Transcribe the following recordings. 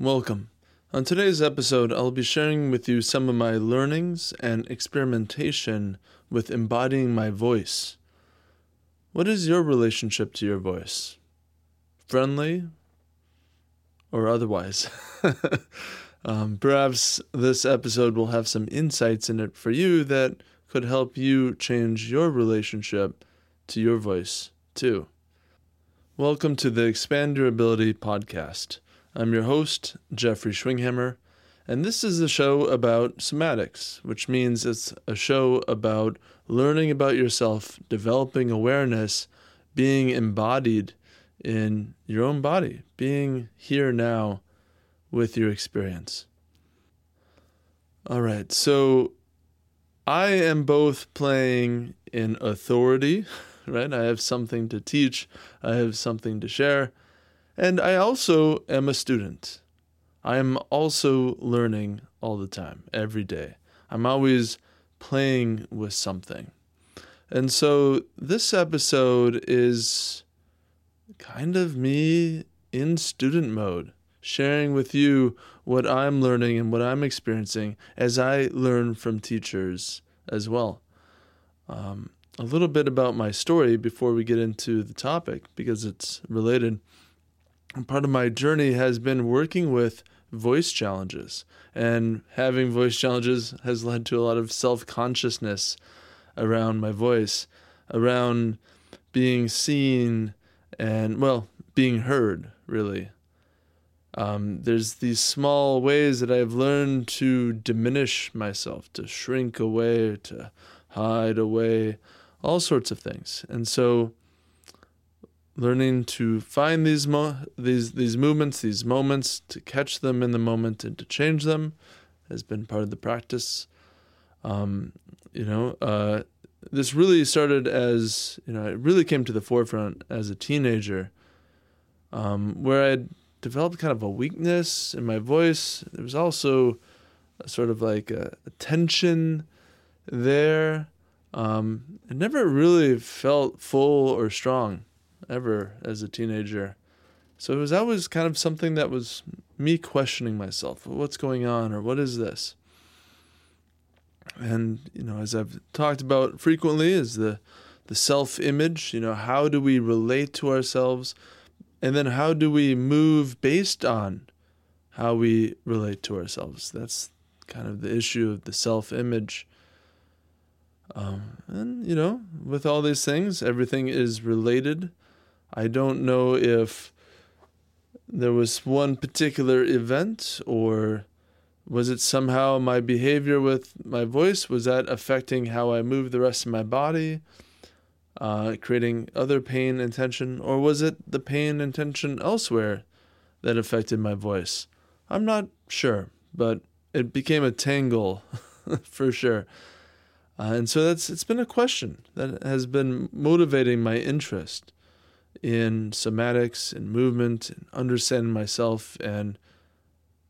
Welcome. On today's episode, I'll be sharing with you some of my learnings and experimentation with embodying my voice. What is your relationship to your voice? Friendly or otherwise? um, perhaps this episode will have some insights in it for you that could help you change your relationship to your voice, too. Welcome to the Expand Your Ability podcast. I'm your host, Jeffrey Schwinghammer, and this is a show about somatics, which means it's a show about learning about yourself, developing awareness, being embodied in your own body, being here now with your experience. All right, so I am both playing in authority, right? I have something to teach, I have something to share and I also am a student. I am also learning all the time, every day. I'm always playing with something. And so this episode is kind of me in student mode, sharing with you what I'm learning and what I'm experiencing as I learn from teachers as well. Um, a little bit about my story before we get into the topic because it's related part of my journey has been working with voice challenges. And having voice challenges has led to a lot of self consciousness around my voice, around being seen and, well, being heard, really. Um, there's these small ways that I've learned to diminish myself, to shrink away, to hide away, all sorts of things. And so learning to find these mo- these these movements, these moments, to catch them in the moment and to change them, has been part of the practice. Um, you know, uh, this really started as you know, it really came to the forefront as a teenager, um, where I developed kind of a weakness in my voice. There was also a sort of like a, a tension there. Um, it never really felt full or strong ever as a teenager. So it was always kind of something that was me questioning myself. What's going on or what is this? And, you know, as I've talked about frequently is the the self-image, you know, how do we relate to ourselves? And then how do we move based on how we relate to ourselves? That's kind of the issue of the self-image. Um, and you know, with all these things, everything is related. I don't know if there was one particular event or was it somehow my behavior with my voice? Was that affecting how I move the rest of my body, uh, creating other pain and tension? Or was it the pain and tension elsewhere that affected my voice? I'm not sure, but it became a tangle for sure. Uh, and so that's it's been a question that has been motivating my interest in somatics and movement and understanding myself and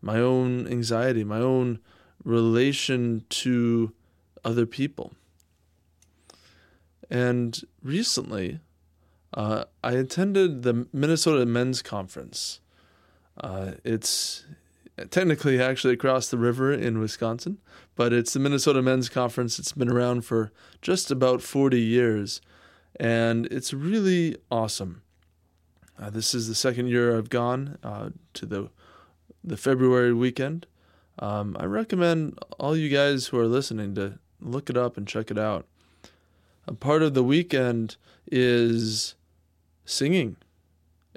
my own anxiety, my own relation to other people. And recently, uh, I attended the Minnesota Men's Conference. Uh, it's technically actually across the river in Wisconsin, but it's the Minnesota Men's Conference. It's been around for just about 40 years and it's really awesome. Uh, this is the second year I've gone uh, to the the February weekend. Um, I recommend all you guys who are listening to look it up and check it out. A part of the weekend is singing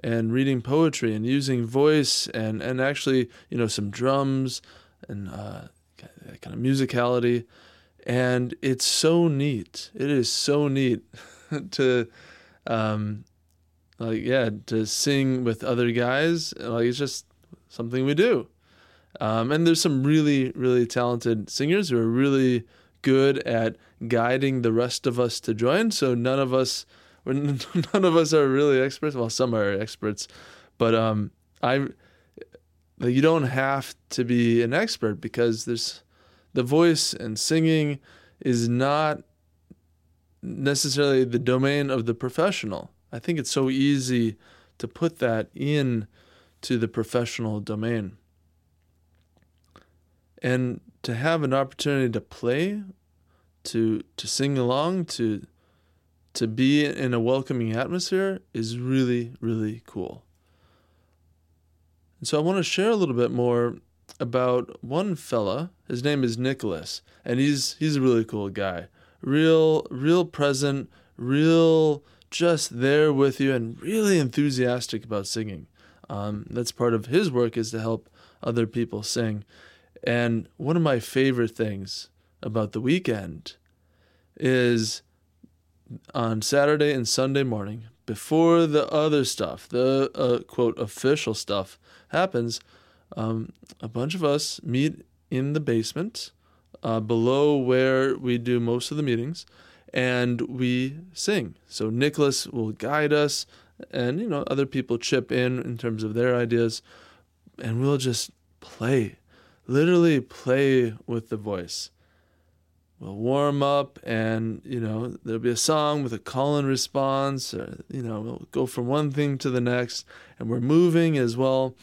and reading poetry and using voice and, and actually, you know, some drums and uh, kind of musicality. And it's so neat. It is so neat. to um like yeah to sing with other guys like it's just something we do. Um, and there's some really really talented singers who are really good at guiding the rest of us to join. So none of us none of us are really experts. Well some are experts but um i like you don't have to be an expert because there's the voice and singing is not necessarily the domain of the professional. I think it's so easy to put that in to the professional domain. And to have an opportunity to play, to to sing along, to to be in a welcoming atmosphere is really, really cool. And so I want to share a little bit more about one fella. His name is Nicholas, and he's he's a really cool guy. Real, real present, real just there with you, and really enthusiastic about singing. Um, that's part of his work is to help other people sing. And one of my favorite things about the weekend is on Saturday and Sunday morning, before the other stuff, the uh, quote official stuff happens, um, a bunch of us meet in the basement uh, below where we do most of the meetings and we sing. So Nicholas will guide us and you know other people chip in in terms of their ideas and we'll just play. Literally play with the voice. We'll warm up and you know there'll be a song with a call and response or you know we'll go from one thing to the next and we're moving as well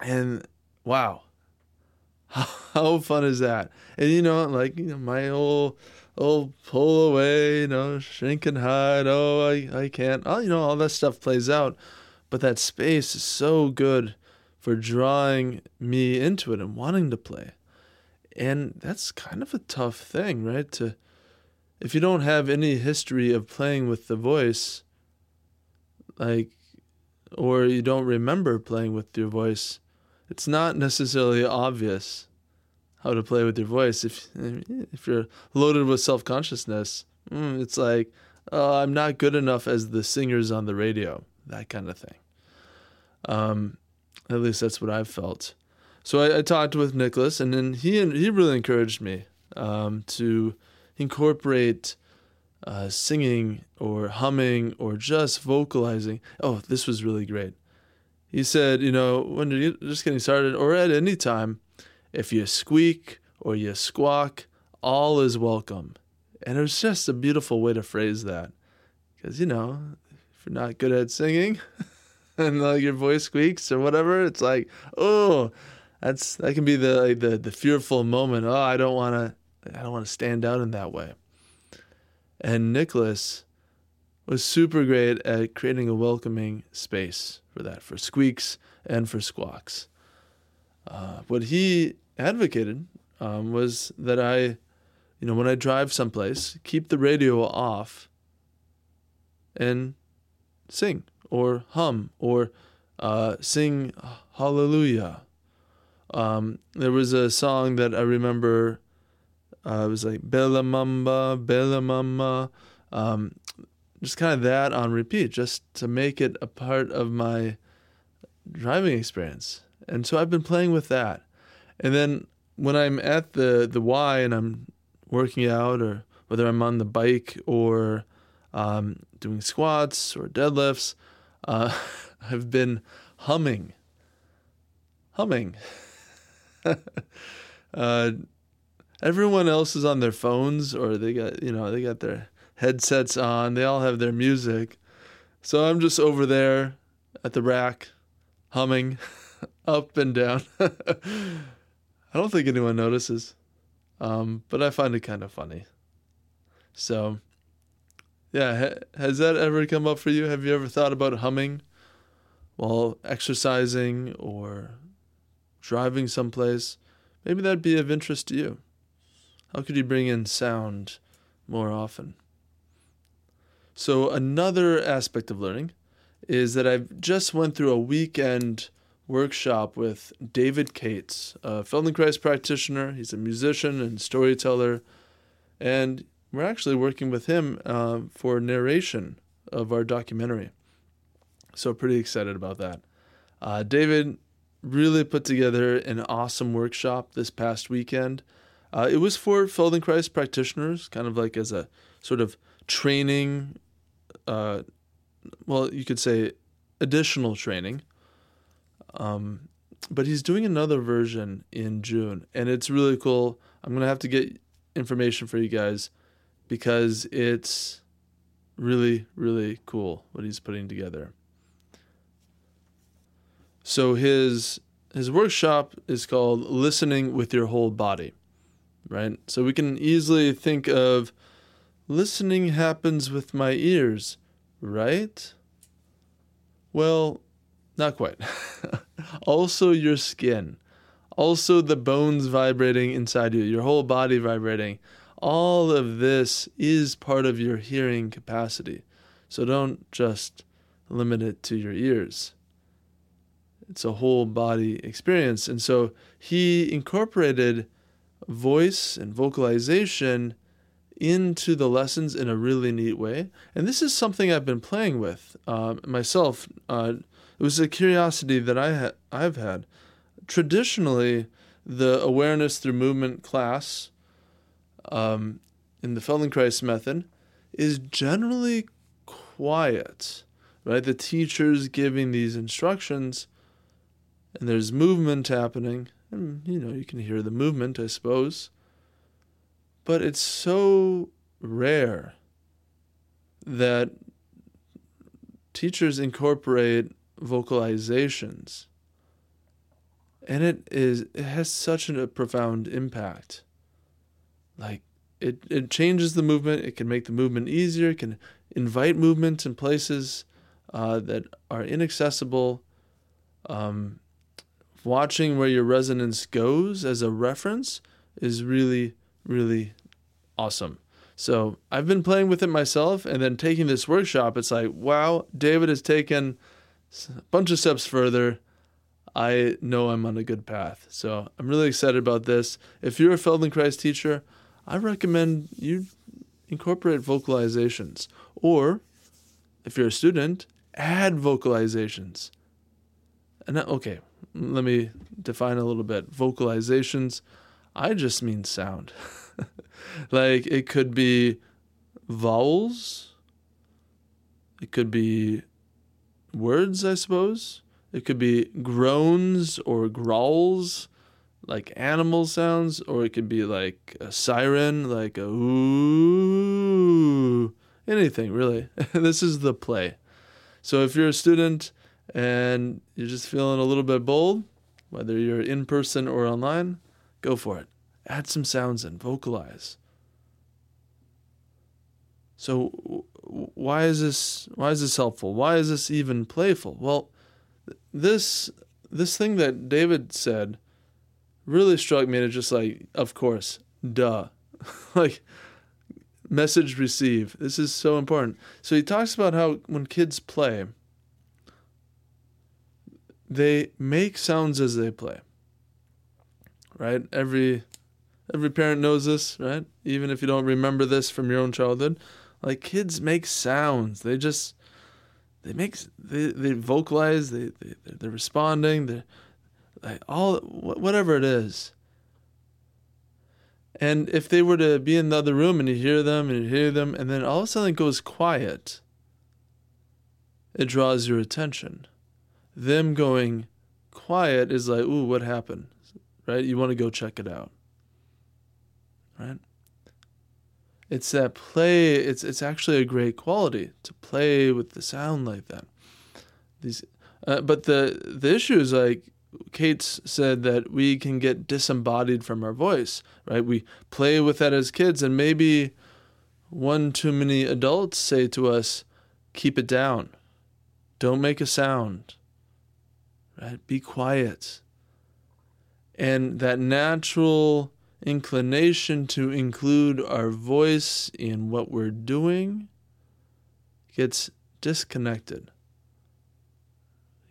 and wow, how, fun is that? And you know, like you know, my old old pull away, you know, shrink and hide. Oh, I I can't. Oh, you know, all that stuff plays out, but that space is so good for drawing me into it and wanting to play. And that's kind of a tough thing, right? To if you don't have any history of playing with the voice, like, or you don't remember playing with your voice, it's not necessarily obvious how to play with your voice. If if you're loaded with self consciousness, mm, it's like oh, I'm not good enough as the singers on the radio, that kind of thing. Um, at least that's what I've felt. So I, I talked with Nicholas, and then he he really encouraged me um, to incorporate uh, singing or humming or just vocalizing. Oh, this was really great he said, you know, when you're just getting started or at any time, if you squeak or you squawk, all is welcome. And it was just a beautiful way to phrase that. Because, you know, if you're not good at singing and like your voice squeaks or whatever, it's like, oh, that's that can be the like, the the fearful moment. Oh, I don't want to I don't want to stand out in that way. And Nicholas was super great at creating a welcoming space for that, for squeaks and for squawks. Uh, what he advocated um, was that I, you know, when I drive someplace, keep the radio off and sing or hum or uh, sing hallelujah. Um, there was a song that I remember. Uh, it was like Bella Mamba, Bella Mama. Um, just kind of that on repeat, just to make it a part of my driving experience. And so I've been playing with that. And then when I'm at the the Y and I'm working out, or whether I'm on the bike or um, doing squats or deadlifts, uh, I've been humming, humming. uh, everyone else is on their phones, or they got you know they got their headsets on. They all have their music. So I'm just over there at the rack, humming up and down. I don't think anyone notices, um, but I find it kind of funny. So, yeah, ha- has that ever come up for you? Have you ever thought about humming while exercising or driving someplace? Maybe that'd be of interest to you. How could you bring in sound more often? So another aspect of learning is that I've just went through a weekend workshop with David Kaetz, a Feldenkrais practitioner. He's a musician and storyteller, and we're actually working with him uh, for narration of our documentary. So pretty excited about that. Uh, David really put together an awesome workshop this past weekend. Uh, it was for Feldenkrais practitioners, kind of like as a sort of training uh, well, you could say additional training. Um, but he's doing another version in June, and it's really cool. I'm gonna have to get information for you guys because it's really, really cool what he's putting together. So his his workshop is called Listening with Your Whole Body, right? So we can easily think of listening happens with my ears, right? Well, not quite. also, your skin, also the bones vibrating inside you, your whole body vibrating. All of this is part of your hearing capacity. So don't just limit it to your ears it's a whole body experience. And so he incorporated voice and vocalization into the lessons in a really neat way. And this is something I've been playing with uh, myself. Uh, it was a curiosity that I ha- I've had. Traditionally, the awareness through movement class um, in the Feldenkrais method is generally quiet, right? The teacher's giving these instructions and there's movement happening. And, you know, you can hear the movement, I suppose. But it's so rare that teachers incorporate vocalizations. And it is it has such a profound impact. Like it, it changes the movement, it can make the movement easier, it can invite movement in places uh, that are inaccessible. Um, watching where your resonance goes as a reference is really, really awesome. So I've been playing with it myself and then taking this workshop. It's like, wow, David has taken a bunch of steps further. I know I'm on a good path. So I'm really excited about this. If you're a Feldenkrais teacher, I recommend you incorporate vocalizations. Or if you're a student, add vocalizations. And uh, okay, let me define a little bit. Vocalizations, I just mean sound. like it could be vowels, it could be words, I suppose. It could be groans or growls, like animal sounds, or it could be like a siren, like a ooh, anything really. this is the play. So if you're a student, and you're just feeling a little bit bold, whether you're in person or online, go for it. Add some sounds in, vocalize. So why is this why is this helpful? Why is this even playful? Well, this this thing that David said really struck me to just like, of course, duh. like message receive. This is so important. So he talks about how when kids play, they make sounds as they play. Right? Every every parent knows this, right? Even if you don't remember this from your own childhood, like kids make sounds. They just they make they, they vocalize, they, they they're responding, they're like all whatever it is. And if they were to be in the other room and you hear them and you hear them, and then all of a sudden it goes quiet, it draws your attention them going quiet is like, ooh, what happened? Right? You want to go check it out. Right? It's that play, it's it's actually a great quality to play with the sound like that. These uh, but the the issue is like Kaetz said that we can get disembodied from our voice, right? We play with that as kids, and maybe one too many adults say to us, keep it down. Don't make a sound right? Be quiet. And that natural inclination to include our voice in what we're doing gets disconnected,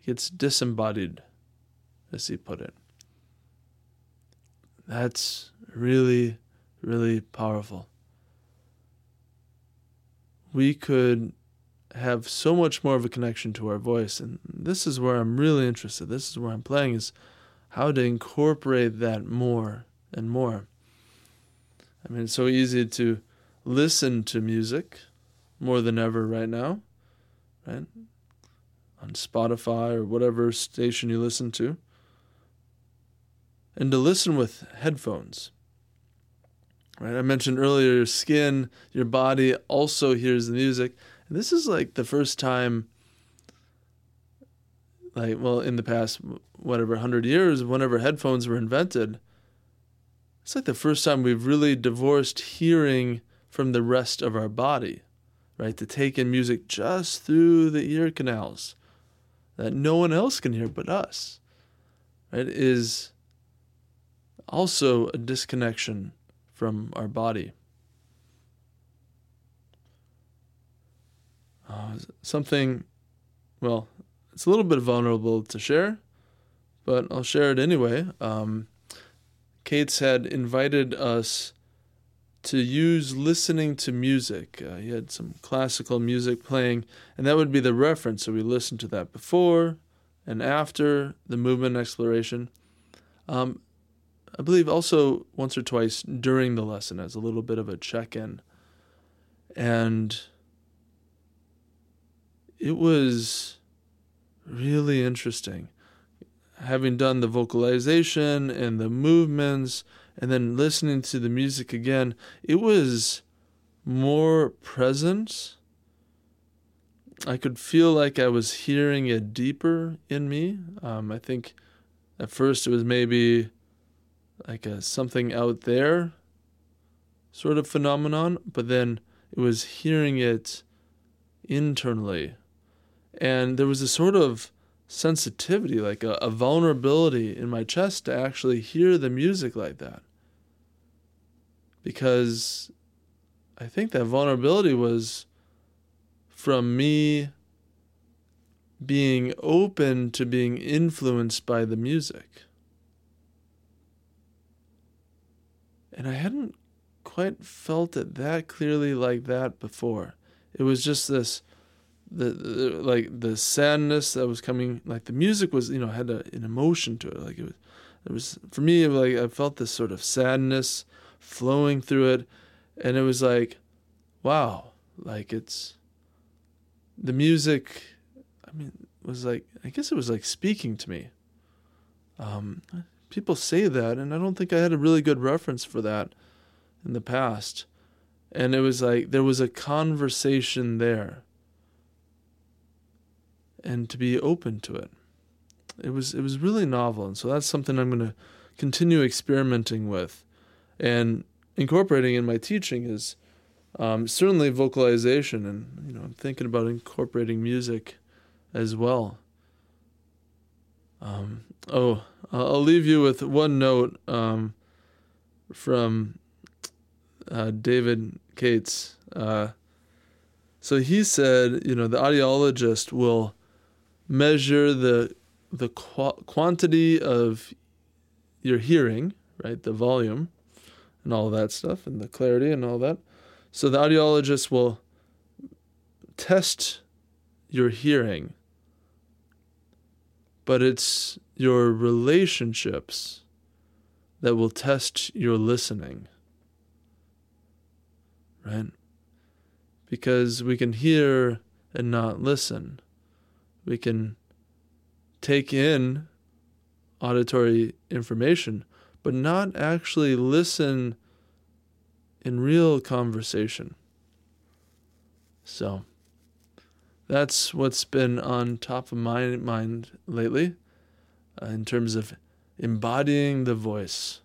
gets disembodied, as he put it. That's really, really powerful. We could have so much more of a connection to our voice. And this is where I'm really interested. This is where I'm playing is how to incorporate that more and more. I mean, it's so easy to listen to music more than ever right now, right? On Spotify or whatever station you listen to. And to listen with headphones. Right? I mentioned earlier your skin, your body also hears the music. And this is like the first time like, well, in the past, whatever, 100 years, whenever headphones were invented, it's like the first time we've really divorced hearing from the rest of our body, right? To take in music just through the ear canals that no one else can hear but us, right? Is also a disconnection from our body. Uh, something, well, it's a little bit vulnerable to share, but I'll share it anyway. Um, had invited us to use listening to music. Uh, he had some classical music playing, and that would be the reference. So we listened to that before and after the movement exploration. Um, I believe also once or twice during the lesson as a little bit of a check in. And it was really interesting. Having done the vocalization and the movements, and then listening to the music again, it was more present. I could feel like I was hearing it deeper in me. Um, I think at first it was maybe like a something out there sort of phenomenon, but then it was hearing it internally. And there was a sort of sensitivity, like a, a vulnerability in my chest to actually hear the music like that. Because I think that vulnerability was from me being open to being influenced by the music. And I hadn't quite felt it that clearly like that before. It was just this the, the, like the sadness that was coming like the music was you know had a, an emotion to it like it was it was for me like I felt this sort of sadness flowing through it and it was like wow like it's the music I mean was like I guess it was like speaking to me. Um people say that and I don't think I had a really good reference for that in the past and it was like there was a conversation there and to be open to it. It was it was really novel, and so that's something I'm going to continue experimenting with, and incorporating in my teaching is um, certainly vocalization, and you know I'm thinking about incorporating music as well. Um, oh, I'll leave you with one note um, from uh, David Kaetz. Uh, so he said, you know, the audiologist will measure the the qu- quantity of your hearing, right? The volume and all that stuff and the clarity and all that. So the audiologist will test your hearing, but it's your relationships that will test your listening. Right? Because we can hear and not listen we can take in auditory information, but not actually listen in real conversation. So that's what's been on top of my mind lately uh, in terms of embodying the voice.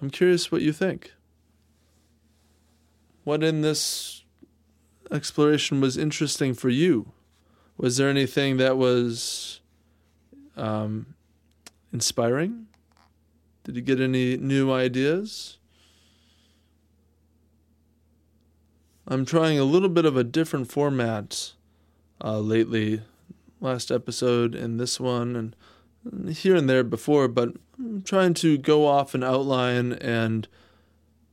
I'm curious what you think. What in this exploration was interesting for you? Was there anything that was um, inspiring? Did you get any new ideas? I'm trying a little bit of a different format uh, lately. Last episode and this one, and here and there before, but I'm trying to go off an outline and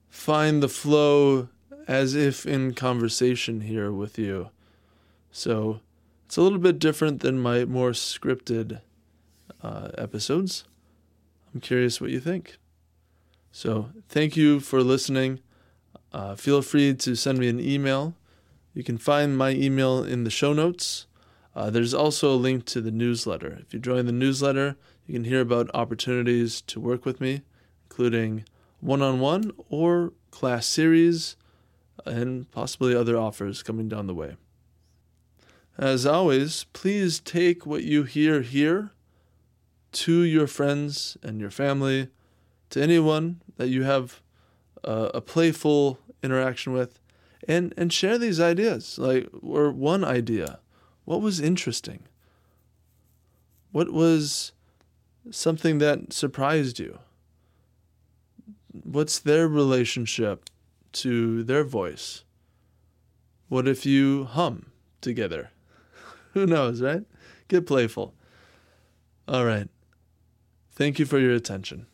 find the flow as if in conversation here with you. So it's a little bit different than my more scripted uh, episodes. I'm curious what you think. So thank you for listening. Uh, feel free to send me an email. You can find my email in the show notes. Uh, there's also a link to the newsletter. If you join the newsletter, you can hear about opportunities to work with me, including one on one or class series and possibly other offers coming down the way. As always, please take what you hear here to your friends and your family, to anyone that you have uh, a playful interaction with, and, and share these ideas. Like, or one idea. What was interesting? What was something that surprised you? What's their relationship to their voice? What if you hum together? Who knows, right? Get playful. All right. Thank you for your attention.